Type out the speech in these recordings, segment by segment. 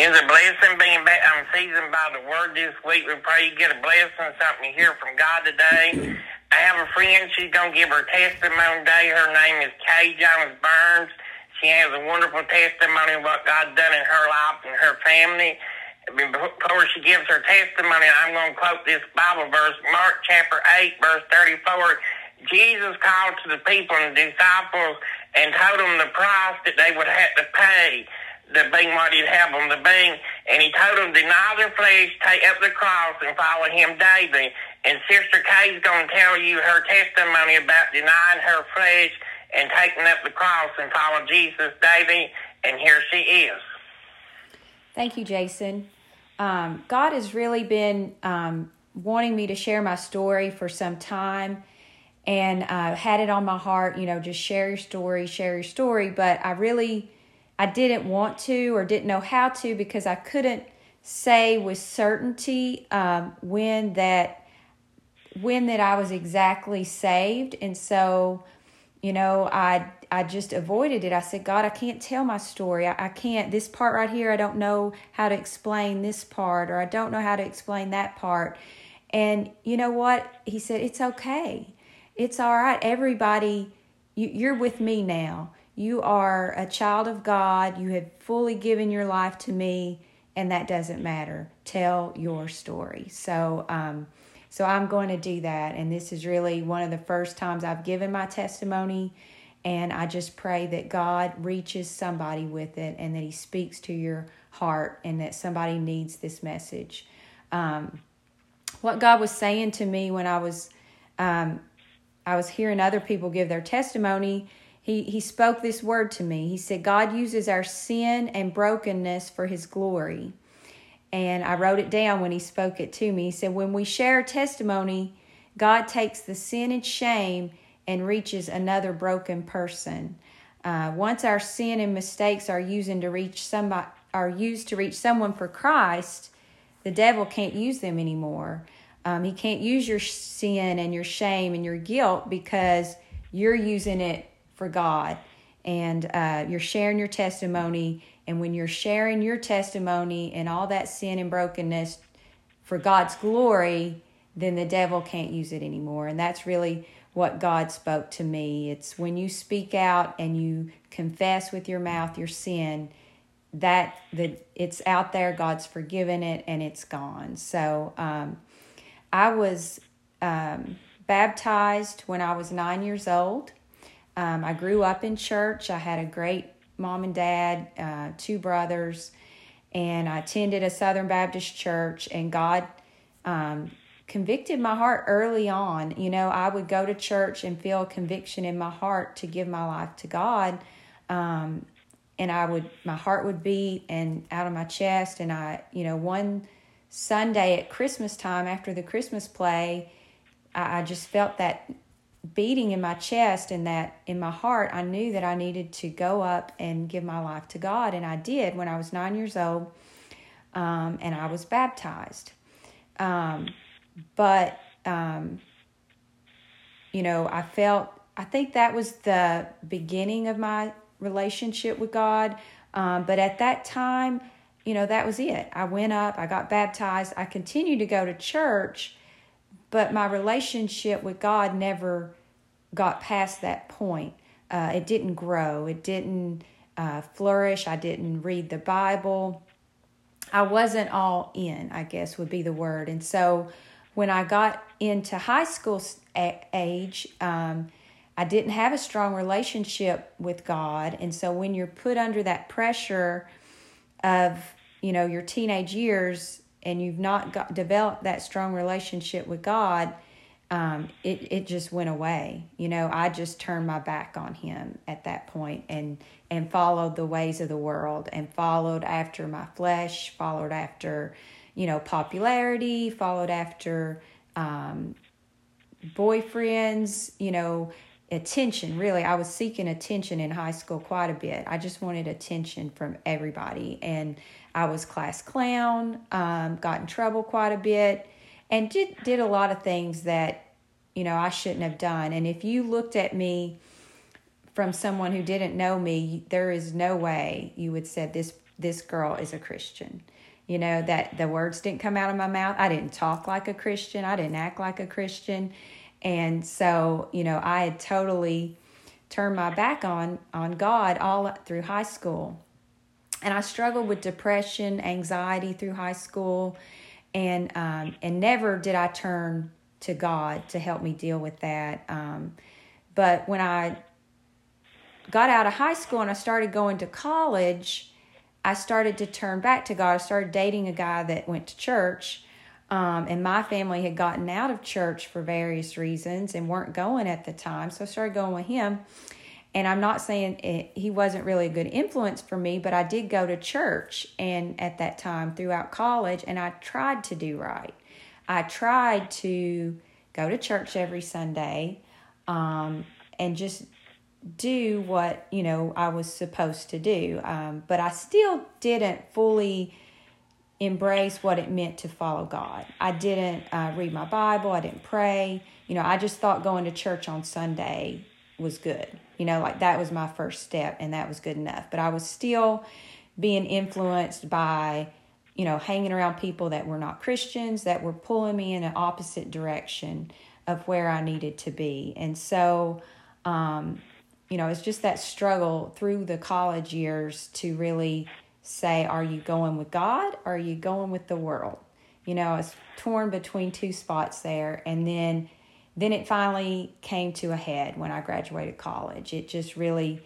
It's a blessing being back. I'm seasoned by the word this week. We pray you get a blessing, something hear from God today. I have a friend. She's going to give her testimony today. Her name is Kay Jones Burns. She has a wonderful testimony of what God's done in her life and her family. Before she gives her testimony, I'm going to quote this Bible verse, Mark chapter 8, verse 34. Jesus called to the people and disciples and told them the price that they would have to pay the being what he'd have them to be. And he told them, deny their flesh, take up the cross, and follow him daily. And Sister Kay's going to tell you her testimony about denying her flesh and taking up the cross and follow Jesus daily. And here she is. Thank you, Jason. Um, God has really been um, wanting me to share my story for some time and uh, had it on my heart, you know, just share your story, share your story. But I really I didn't want to or didn't know how to because I couldn't say with certainty um, when that when that I was exactly saved, and so you know I I just avoided it. I said, God, I can't tell my story. I, I can't this part right here. I don't know how to explain this part, or I don't know how to explain that part. And you know what? He said, it's okay. It's all right. Everybody, you, you're with me now you are a child of God. You have fully given your life to me, and that doesn't matter. Tell your story. So, um, so I'm going to do that. And this is really one of the first times I've given my testimony. And I just pray that God reaches somebody with it and that He speaks to your heart and that somebody needs this message. Um, what God was saying to me when I was um, I was hearing other people give their testimony he, he spoke this word to me. He said, God uses our sin and brokenness for his glory. And I wrote it down when he spoke it to me. He said, When we share testimony, God takes the sin and shame and reaches another broken person. Uh, once our sin and mistakes are using to reach somebody, are used to reach someone for Christ, the devil can't use them anymore. Um, he can't use your sin and your shame and your guilt because you're using it for God and uh, you're sharing your testimony. And when you're sharing your testimony and all that sin and brokenness for God's glory, then the devil can't use it anymore. And that's really what God spoke to me. It's when you speak out and you confess with your mouth your sin, that the it's out there. God's forgiven it and it's gone. So um, I was um, baptized when I was nine years old. Um, I grew up in church. I had a great mom and dad, uh, two brothers, and I attended a Southern Baptist church. And God um, convicted my heart early on. You know, I would go to church and feel conviction in my heart to give my life to God. Um, and I would, my heart would beat and out of my chest. And I, you know, one Sunday at Christmas time after the Christmas play, I, I just felt that beating in my chest and that in my heart, I knew that I needed to go up and give my life to God. And I did when I was nine years old, um, and I was baptized. Um, but, um, you know, I felt, I think that was the beginning of my relationship with God. Um, but at that time, you know, that was it. I went up, I got baptized, I continued to go to church but my relationship with God never got past that point. Uh, it didn't grow, it didn't uh, flourish. I didn't read the Bible. I wasn't all in, I guess would be the word. And so when I got into high school age, um, I didn't have a strong relationship with God. And so when you're put under that pressure of, you know, your teenage years, and you've not got developed that strong relationship with God, um, it it just went away. You know, I just turned my back on Him at that point and and followed the ways of the world and followed after my flesh, followed after, you know, popularity, followed after um, boyfriends, you know, attention. Really, I was seeking attention in high school quite a bit. I just wanted attention from everybody and I was class clown, um, got in trouble quite a bit, and did did a lot of things that you know I shouldn't have done. And if you looked at me from someone who didn't know me, there is no way you would said this this girl is a Christian. You know, that the words didn't come out of my mouth. I didn't talk like a Christian, I didn't act like a Christian. And so, you know, I had totally turned my back on on God all through high school. And I struggled with depression, anxiety through high school, and um, and never did I turn to God to help me deal with that. Um, but when I got out of high school and I started going to college, I started to turn back to God. I started dating a guy that went to church. Um, and my family had gotten out of church for various reasons and weren't going at the time. So I started going with him. And I'm not saying it, he wasn't really a good influence for me, but I did go to church and at that time throughout college, and I tried to do right. I tried to go to church every Sunday um, and just do what you know I was supposed to do. Um, but I still didn't fully embrace what it meant to follow God. I didn't uh, read my Bible. I didn't pray. You know, I just thought going to church on Sunday was good. You know, like that was my first step, and that was good enough. But I was still being influenced by you know hanging around people that were not Christians that were pulling me in an opposite direction of where I needed to be, and so. Um, you know, it's just that struggle through the college years to really say, are you going with God or are you going with the world? You know, I was torn between two spots there. And then then it finally came to a head when I graduated college. It just really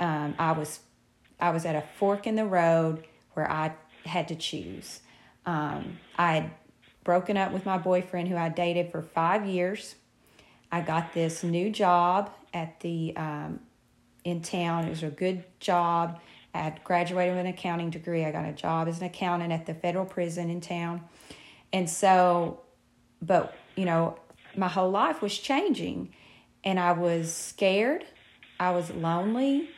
um, I was I was at a fork in the road where I had to choose. Um, I had broken up with my boyfriend who I dated for five years. I got this new job at the um, in town. It was a good job. I had graduated with an accounting degree. I got a job as an accountant at the federal prison in town. And so, but, you know, my whole life was changing and I was scared. I was lonely.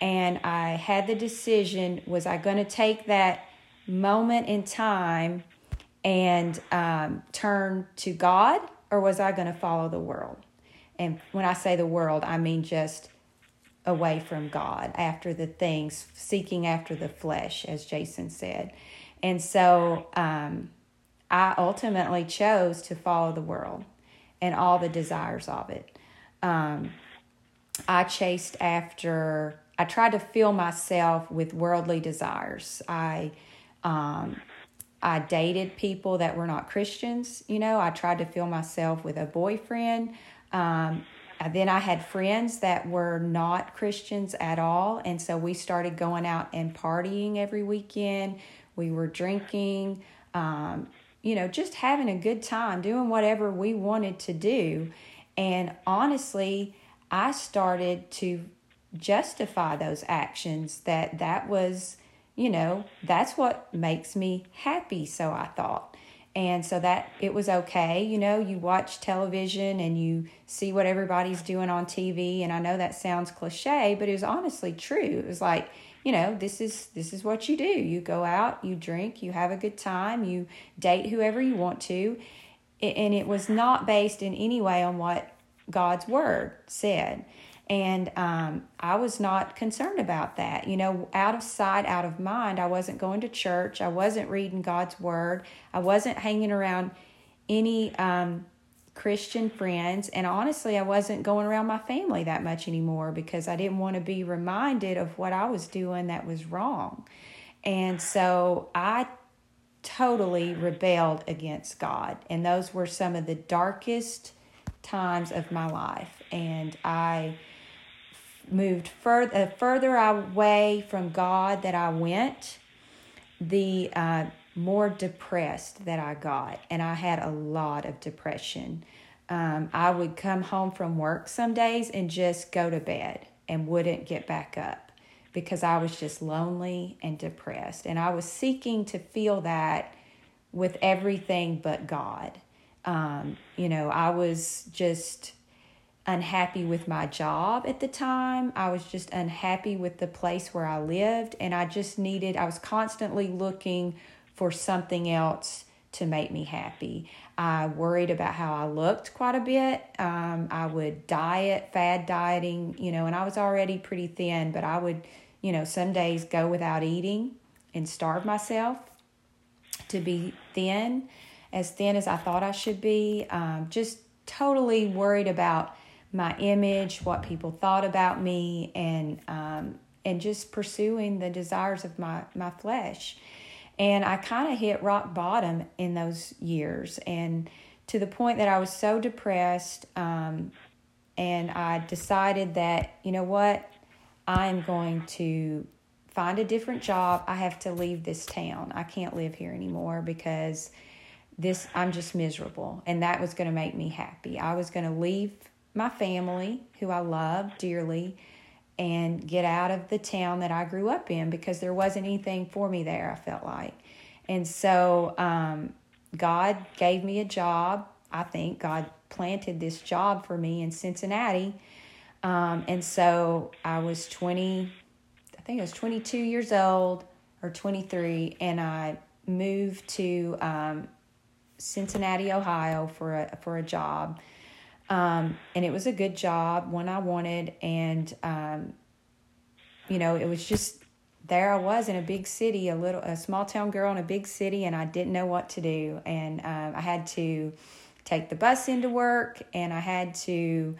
And I had the decision was I going to take that moment in time and um, turn to God or was I going to follow the world? And when I say the world, I mean just away from God, after the things, seeking after the flesh, as Jason said. And so um, I ultimately chose to follow the world and all the desires of it. Um, I chased after, I tried to fill myself with worldly desires. I, um, I dated people that were not Christians. You know, I tried to fill myself with a boyfriend. Um, then I had friends that were not Christians at all. And so we started going out and partying every weekend. We were drinking, um, you know, just having a good time, doing whatever we wanted to do. And honestly, I started to justify those actions that that was, you know, that's what makes me happy. So I thought and so that it was okay you know you watch television and you see what everybody's doing on tv and i know that sounds cliche but it was honestly true. It was like you know this is this is what you do. You go out you drink you have a good time you date whoever you want to. And it was not based in any way on what god's word said and um, I was not concerned about that. You know, out of sight, out of mind. I wasn't going to church. I wasn't reading God's word. I wasn't hanging around any um, Christian friends. And honestly, I wasn't going around my family that much anymore because I didn't want to be reminded of what I was doing that was wrong. And so I totally rebelled against God. And those were some of the darkest times of my life. And I moved further uh, further away from God that I went, the uh, more depressed that I got, and I had a lot of depression. Um, I would come home from work some days and just go to bed and wouldn't get back up because I was just lonely and depressed, and I was seeking to feel that with everything but God. Um, you know, I was just unhappy with my job at the time. I was just unhappy with the place where I lived. And I just needed, I was constantly looking for something else to make me happy. I worried about how I looked quite a bit. Um, I would diet, fad dieting, you know, and I was already pretty thin, but I would, you know, some days go without eating. and starve myself to be thin, as thin as I thought I should be. Um, just totally worried about my image, what people thought about me, and um, and just pursuing the desires of my my flesh. And I kind of hit rock bottom in those years, and to the point that I was so depressed. Um, and I decided that you know what, I'm going to find a different job. I have to leave this town. I can't live here anymore because this I'm just miserable and that was going to make me happy. I was going to leave my family who I love dearly and get out of the town that I grew up in because there wasn't anything for me there, I felt like. And so um, God gave me a job. I think God planted this job for me in Cincinnati. Um, and so I was 20, I think I was 22 years old or 23, and I moved to um, Cincinnati, Ohio for a, for a job. Um, and it was a good job, one I wanted. And, um, you know, it was just there I was in a big city, a little, a small town girl in a big city, and I didn't know what to do. And um, I had to take the bus into work, and I had to,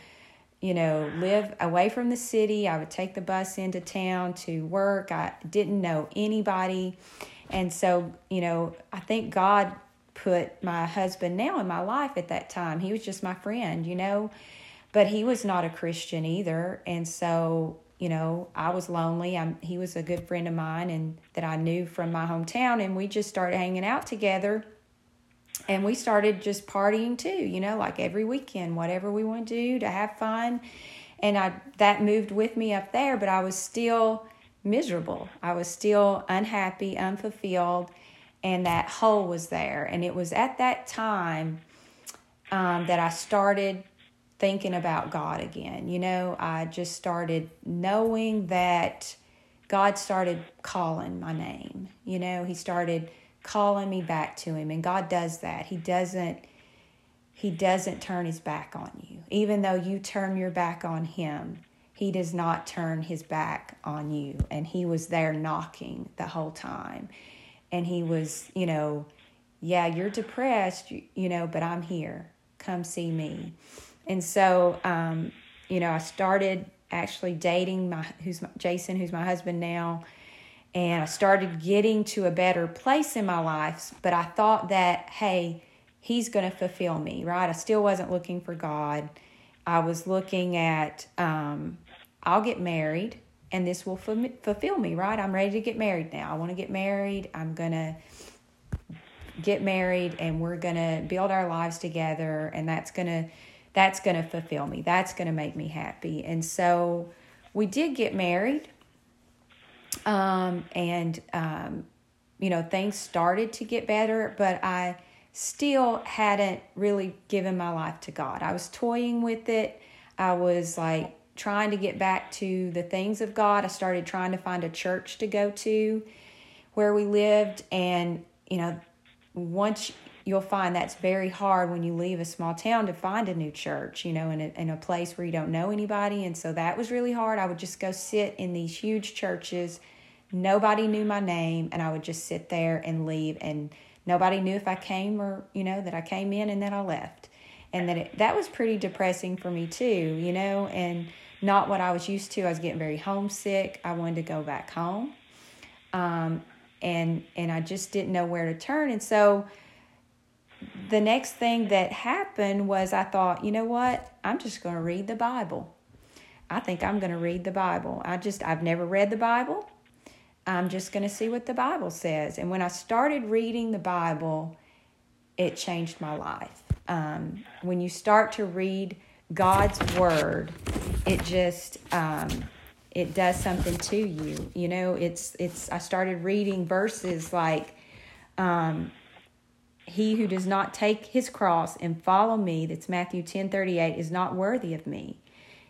you know, live away from the city. I would take the bus into town to work. I didn't know anybody. And so, you know, I think God put my husband now in my life at that time. He was just my friend, you know, but he was not a Christian either. And so, you know, I was lonely. I'm, he was a good friend of mine and that I knew from my hometown. And we just started hanging out together. And we started just partying too, you know, like every weekend, whatever we want to do to have fun. And I that moved with me up there, but I was still miserable. I was still unhappy, unfulfilled and that hole was there. And it was at that time um, that I started thinking about God again. You know, I just started knowing that God started calling my name. You know, He started calling me back to Him, and God does that. He doesn't. He doesn't turn his back on you. Even though you turn your back on him, he does not turn his back on you. And he was there knocking the whole time and he was, you know, yeah, you're depressed, you, you know, but I'm here. Come see me. And so, um, you know, I started actually dating my who's my, Jason, who's my husband now, and I started getting to a better place in my life. But I thought that, hey, he's going to fulfill me, right? I still wasn't looking for God. I was looking at, um, I'll get married and this will fulfill me, right? I'm ready to get married now. I want to get married. I'm going to get married and we're going to build our lives together and that's going to that's going to fulfill me. That's going to make me happy. And so we did get married. Um, and um, you know, things started to get better, but I still hadn't really given my life to God. I was toying with it. I was like trying to get back to the things of God. I started trying to find a church to go to where we lived. And, you know, once you'll find that's very hard when you leave a small town to find a new church, you know, in a, in a place where you don't know anybody. And so that was really hard. I would just go sit in these huge churches. Nobody knew my name, and I would just sit there and leave. And nobody knew if I came or, you know, that I came in and then I left. And that it, that was pretty depressing for me too, you know, and not what I was used to. I was getting very homesick. I wanted to go back home. Um, and and I just didn't know where to turn. And so the next thing that happened was I thought, you know what? I'm just going to read the Bible. I think I'm going to read the Bible. I just I've never read the Bible. I'm just going to see what the Bible says. And when I started reading the Bible, it changed my life. Um, when you start to read God's word, it just um, it does something to you. You know, it's it's. I started reading verses like, um, "He who does not take his cross and follow me," that's Matthew ten thirty eight, is not worthy of me.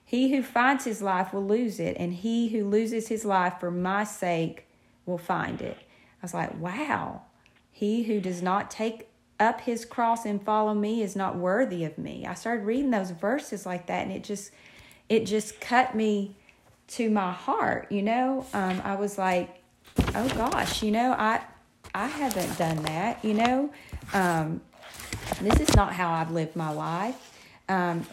He who finds his life will lose it, and he who loses his life for my sake will find it. I was like, wow. He who does not take up his cross and follow me is not worthy of me. I started reading those verses like that, and it just it just cut me to my heart, you know. Um, I was like, oh gosh, you know, I I haven't done that, you know. Um, this is not how I've lived my life. Um,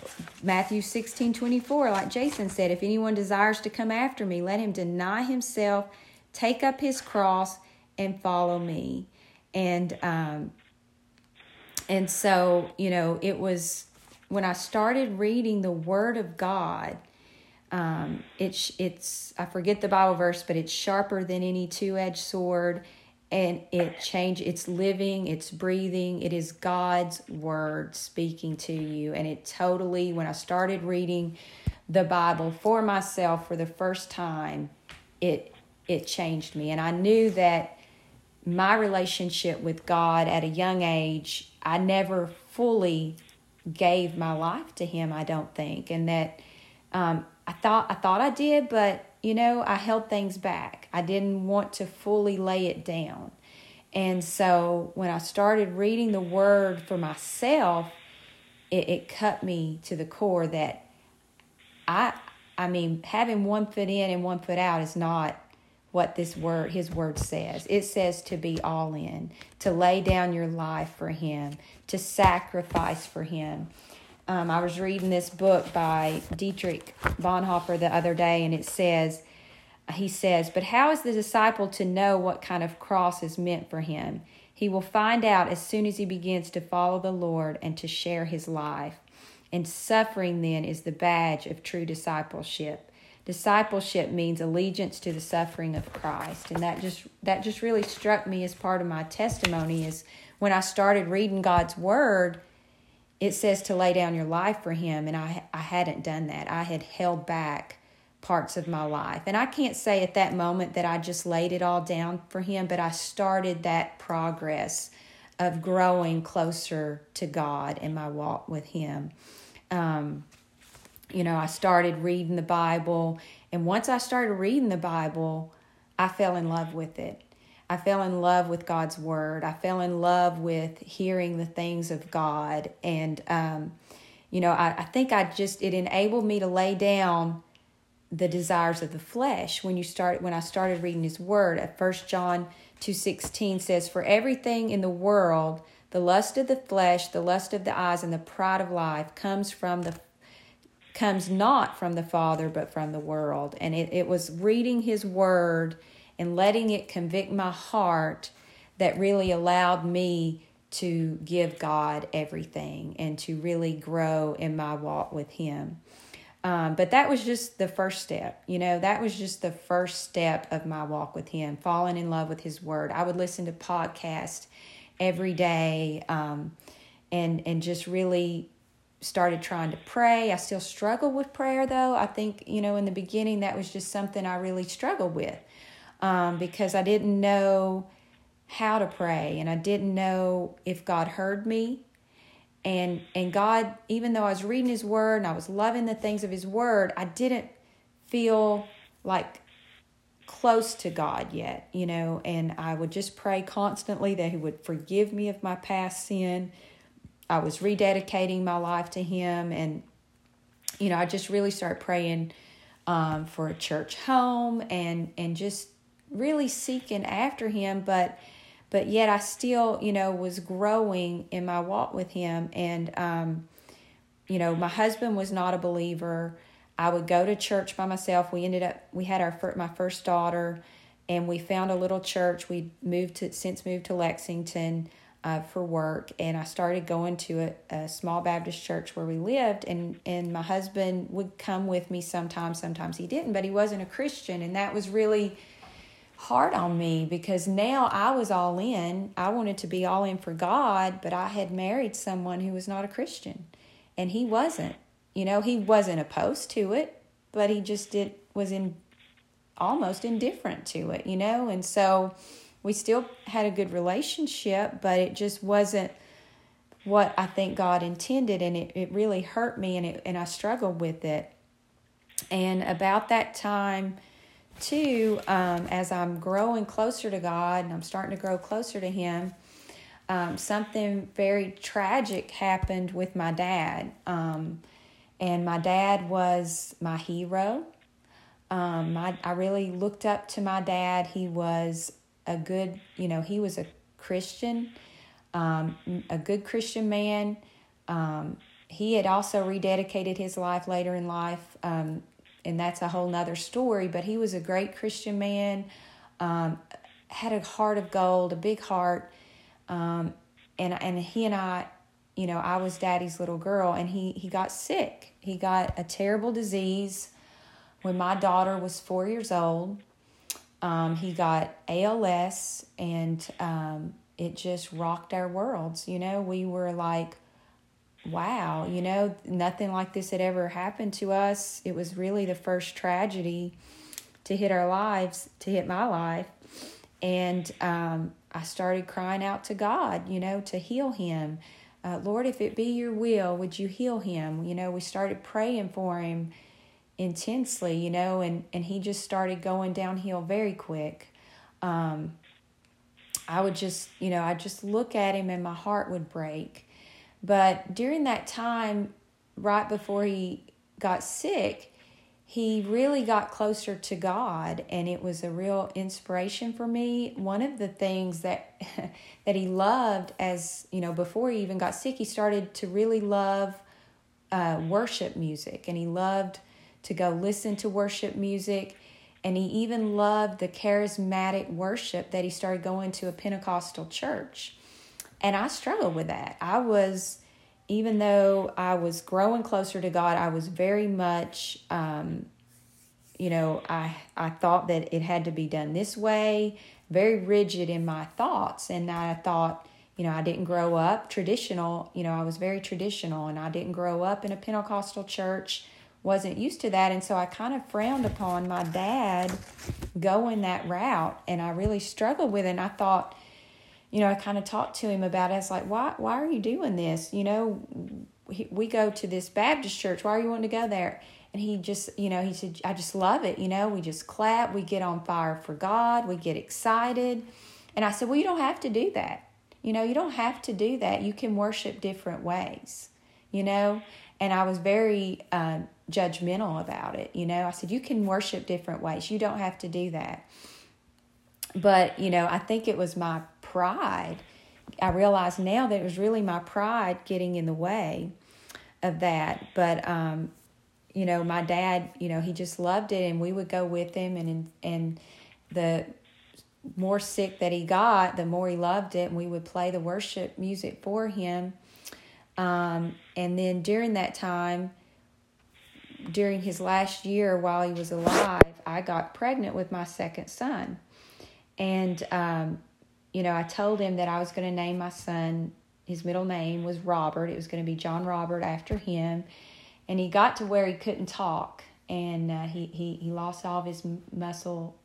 Matthew 16 24, like Jason said, if anyone desires to come after me, let him deny himself, take up his cross, and follow me. And um, and so, you know, it was when I started reading the Word of God. Um, it's it's I forget the Bible verse, but it's sharper than any two edged sword and it change it's living it's breathing it is god's word speaking to you and it totally when i started reading the bible for myself for the first time it it changed me and i knew that my relationship with god at a young age i never fully gave my life to him i don't think and that um, i thought i thought i did but you know, I held things back. I didn't want to fully lay it down. And so when I started reading the word for myself, it, it cut me to the core that I I mean, having one foot in and one foot out is not what this word his word says. It says to be all in, to lay down your life for him, to sacrifice for him. Um, I was reading this book by Dietrich Bonhoeffer the other day, and it says, he says, But how is the disciple to know what kind of cross is meant for him? He will find out as soon as he begins to follow the Lord and to share his life. And suffering then is the badge of true discipleship. Discipleship means allegiance to the suffering of Christ. And that just that just really struck me as part of my testimony is when I started reading God's word, it says to lay down your life for him and I I hadn't done that. I had held back parts of my life. And I can't say at that moment that I just laid it all down for him, but I started that progress of growing closer to God in my walk with him. Um, you know, I started reading the Bible, and once I started reading the Bible, I fell in love with it. I fell in love with God's word. I fell in love with hearing the things of God. And, um, you know, I, I think I just, it enabled me to lay down the desires of the flesh when you start when I started reading his word at first John 2:16 says for everything in the world the lust of the flesh the lust of the eyes and the pride of life comes from the comes not from the father but from the world and it, it was reading his word and letting it convict my heart that really allowed me to give God everything and to really grow in my walk with him um, but that was just the first step. You know, that was just the first step of my walk with Him, falling in love with His Word. I would listen to podcasts every day um, and, and just really started trying to pray. I still struggle with prayer, though. I think, you know, in the beginning, that was just something I really struggled with um, because I didn't know how to pray and I didn't know if God heard me and and God even though I was reading his word and I was loving the things of his word I didn't feel like close to God yet you know and I would just pray constantly that he would forgive me of my past sin I was rededicating my life to him and you know I just really started praying um, for a church home and and just really seeking after him but but yet I still, you know, was growing in my walk with Him. And, um, you know, my husband was not a believer. I would go to church by myself. We ended up, we had our my first daughter, and we found a little church. We moved to since moved to Lexington uh, for work, and I started going to a, a small Baptist church where we lived. And and my husband would come with me sometimes. Sometimes he didn't, but he wasn't a Christian, and that was really hard on me because now I was all in. I wanted to be all in for God, but I had married someone who was not a Christian and he wasn't. You know, he wasn't opposed to it, but he just did was in almost indifferent to it, you know? And so we still had a good relationship, but it just wasn't what I think God intended and it, it really hurt me and it and I struggled with it. And about that time too, um, as I'm growing closer to God and I'm starting to grow closer to Him, um, something very tragic happened with my dad. Um, and my dad was my hero. Um, my, I really looked up to my dad. He was a good, you know, he was a Christian, um, a good Christian man. Um, he had also rededicated his life later in life, um, and that's a whole nother story. But he was a great Christian man, um, had a heart of gold, a big heart, um, and and he and I, you know, I was Daddy's little girl, and he he got sick. He got a terrible disease when my daughter was four years old. Um, he got ALS, and um, it just rocked our worlds. You know, we were like, wow, you know, nothing like this had ever happened to us. It was really the first tragedy to hit our lives, to hit my life. And um, I started crying out to God, you know, to heal him. Uh, Lord, if it be your will, would you heal him? You know, we started praying for him intensely, you know, and, and he just started going downhill very quick. Um, I would just, you know, I just look at him and my heart would break. But during that time, right before he got sick, he really got closer to God and it was a real inspiration for me. One of the things that that he loved as, you know, before he even got sick, he started to really love uh, worship music and he loved to go listen to worship music. And he even loved the charismatic worship that he started going to a Pentecostal church. And I struggled with that. I was, even though I was growing closer to God, I was very much, um, you know, I, I thought that it had to be done this way, very rigid in my thoughts. And I thought, you know, I didn't grow up traditional, you know, I was very traditional and I didn't grow up in a Pentecostal church wasn't used to that. And so I kind of frowned upon my dad going that route and I really struggled with it. And I thought you know I kind of talked to him about it. I was like why why are you doing this? You know we go to this Baptist church. Why are you wanting to go there? And he just you know he said I just love it you know we just clap we get on fire for God we get excited. And I said well you don't have to do that. You know you don't have to do that. You can worship different ways you know? And I was very uh, judgmental about it. You know, I said, you can worship different ways. You don't have to do that. But, you know, I think it was my pride. I realize now that it was really my pride getting in the way of that. But, um, you know, my dad, you know, he just loved it and we would go with him and, and the more sick that he got, the more he loved it. And we would play the worship music for him. Um, and then during that time, during his last year while he was alive, I got pregnant with my second son. And, um, you know, I told him that I was going to name my son, his middle name was Robert. It was going to be John Robert after him. And he got to where he couldn't talk and uh, he, he, he lost all of his muscle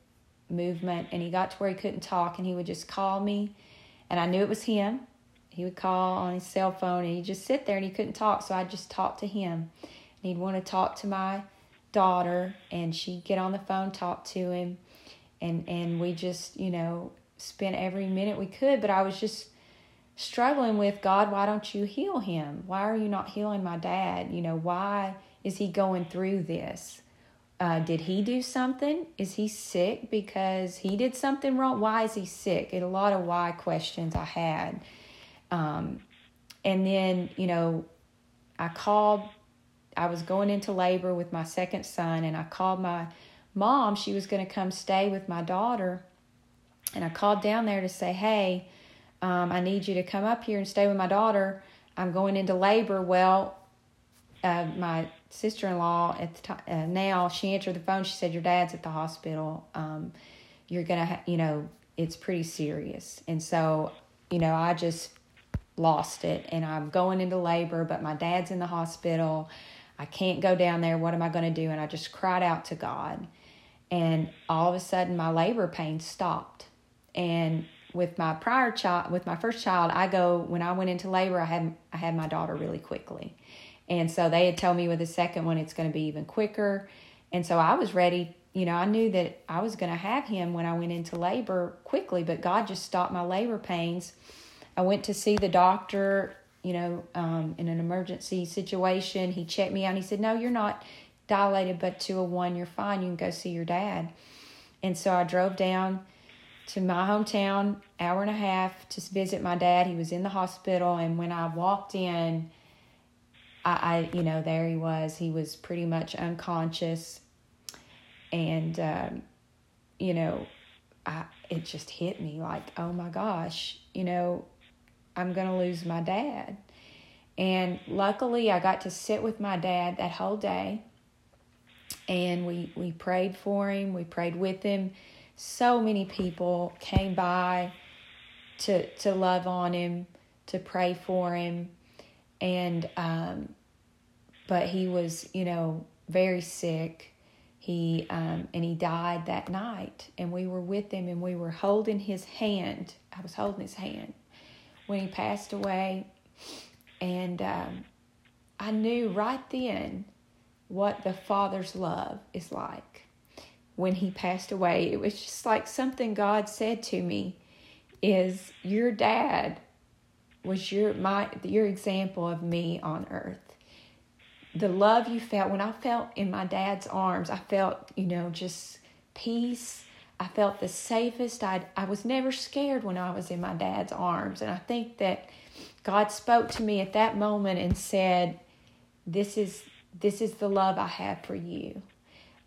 movement and he got to where he couldn't talk and he would just call me and I knew it was him. He would call on his cell phone and he'd just sit there and he couldn't talk. So I just talked to him he'd want to talk to my daughter and she'd get on the phone talk to him and and we just you know spent every minute we could but i was just struggling with god why don't you heal him? Why are you not healing my dad? You know why is he going through this? Uh, did he do something? Is he sick? Because he did something wrong. Why is he sick? And a lot of why questions i had. Um, and then you know i called I was going into labor with my second son, and I called my mom. She was going to come stay with my daughter. And I called down there to say, hey, um, I need you to come up here and stay with my daughter. I'm going into labor. Well, uh, my sister in law at the time, uh, now she answered the phone. She said, Your dad's at the hospital. Um, you're to, ha- you know, it's pretty serious. And so, you know, I just lost it and I'm going into labor, but my dad's in the hospital. I can't go down there. What am I going to do? And I just cried out to God. And all of a sudden, my labor pain stopped. And with my prior child, with my first child, I go when I went into labor, I had I had my daughter really quickly, and so they had told me with the second one it's going to be even quicker, and so I was ready. You know, I knew that I was going to have him when I went into labor quickly, but God just stopped my labor pains. I went to see the doctor you know, um, in an emergency situation. He checked me out. he said, "No, you're not. dilated, but to a one, you're fine. You can go see your dad. And so I drove down to my hometown, hour and a half, to visit my dad. He was in the hospital, and when I walked in, I, I you know, there he was. He was pretty much unconscious, and um, you know, I it just hit me like, oh my gosh, you know, I'm gonna lose my dad. And luckily, I got to sit with my dad that whole day, and we we prayed for him. We prayed with him so many people came by to to love on him, to pray for him, and um, but he was you know very sick. He um, and he died that night, and we were with him, and we were holding his hand. I was holding his hand when he passed away, and um, I knew right then what the Father's love is like when he passed away. It was just like something God said to me is your dad was your my your example of me on earth. The love you felt when I felt in my dad's arms, I felt, you know, just peace. I felt the safest. I I was never scared when I was in my dad's arms, and I think that God spoke to me at that moment and said, "This is this is the love I have for you."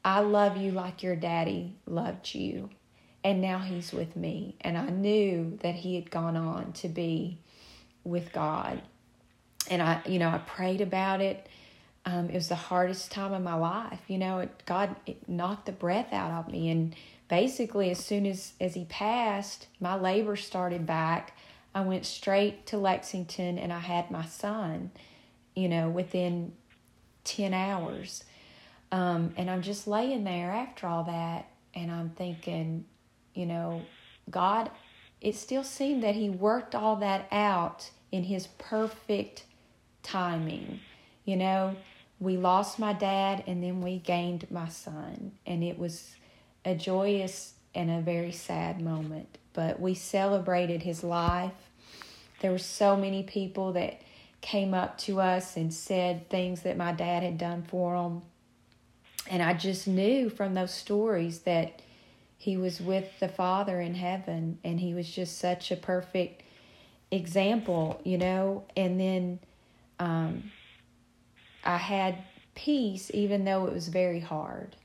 I love you like your daddy loved you. And now he's with me. And I knew that he had gone on to be with God. And I, you know, I prayed about it. Um, it was the hardest time of my life. You know, it, God it knocked the breath out of me. And basically, as soon as, as he passed, my labor started back. I went straight to Lexington and I had my son, you know, within 10 hours. Um, and I'm just laying there after all that, and I'm thinking, you know, God, it still seemed that He worked all that out in His perfect timing. You know, we lost my dad, and then we gained my son, and it was a joyous and a very sad moment. But we celebrated his life. There were so many people that came up to us and said things that my dad had done for them and I just knew from those stories that he was with the Father in heaven and he was just such a perfect example, you know. And then um, I had peace even though it was very hard.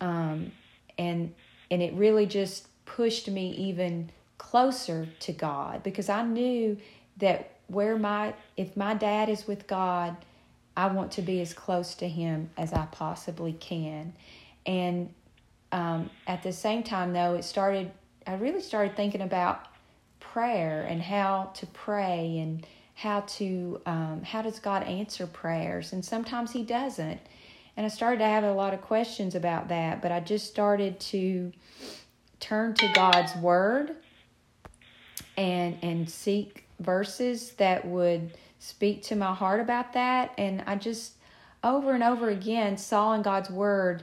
Um, and and it really just pushed me even closer to God because I knew that where my if my dad is with God, I want to be as close to Him as I possibly can. And um, at the same time, though, it started, I really started thinking about prayer and how to pray and how to, um, how does God answer prayers? And sometimes He doesn't. And I started to have a lot of questions about that, but I just started to turn to God's Word and and seek verses that would speak to my heart about that. And I just over and over again saw in God's word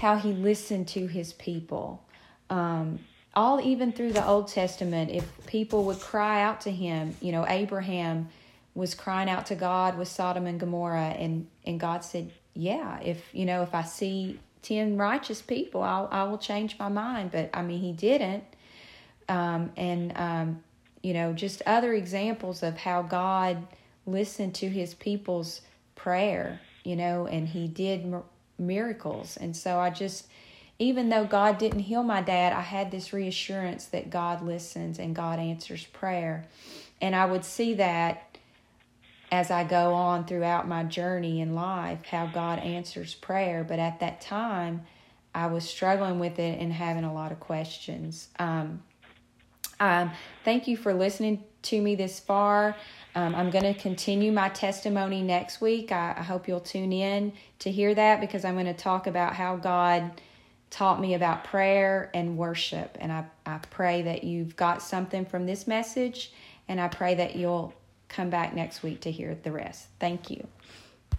how he listened to his people. Um, all even through the Old Testament, if people would cry out to him, you know, Abraham was crying out to God with Sodom and Gomorrah, and, and God said, Yeah, if you know, if I see ten righteous people, I'll I will change my mind. But I mean he didn't. Um, and um, you know, just other examples of how God listened to his people's prayer, you know, and he did miracles. And so I just, even though God didn't heal my dad, I had this reassurance that God listens and God answers prayer. And I would see that as I go on throughout my journey in life, how God answers prayer. But at that time, I was struggling with it and having a lot of questions. Um, um, thank you for listening to me this far. Um, I'm going to continue my testimony next week. I, I, hope you'll tune in to hear that because I'm going to talk about how God taught me about prayer and worship. And I, I pray that you've got something from this message, and I pray that you'll come back next week to hear the rest. Thank you.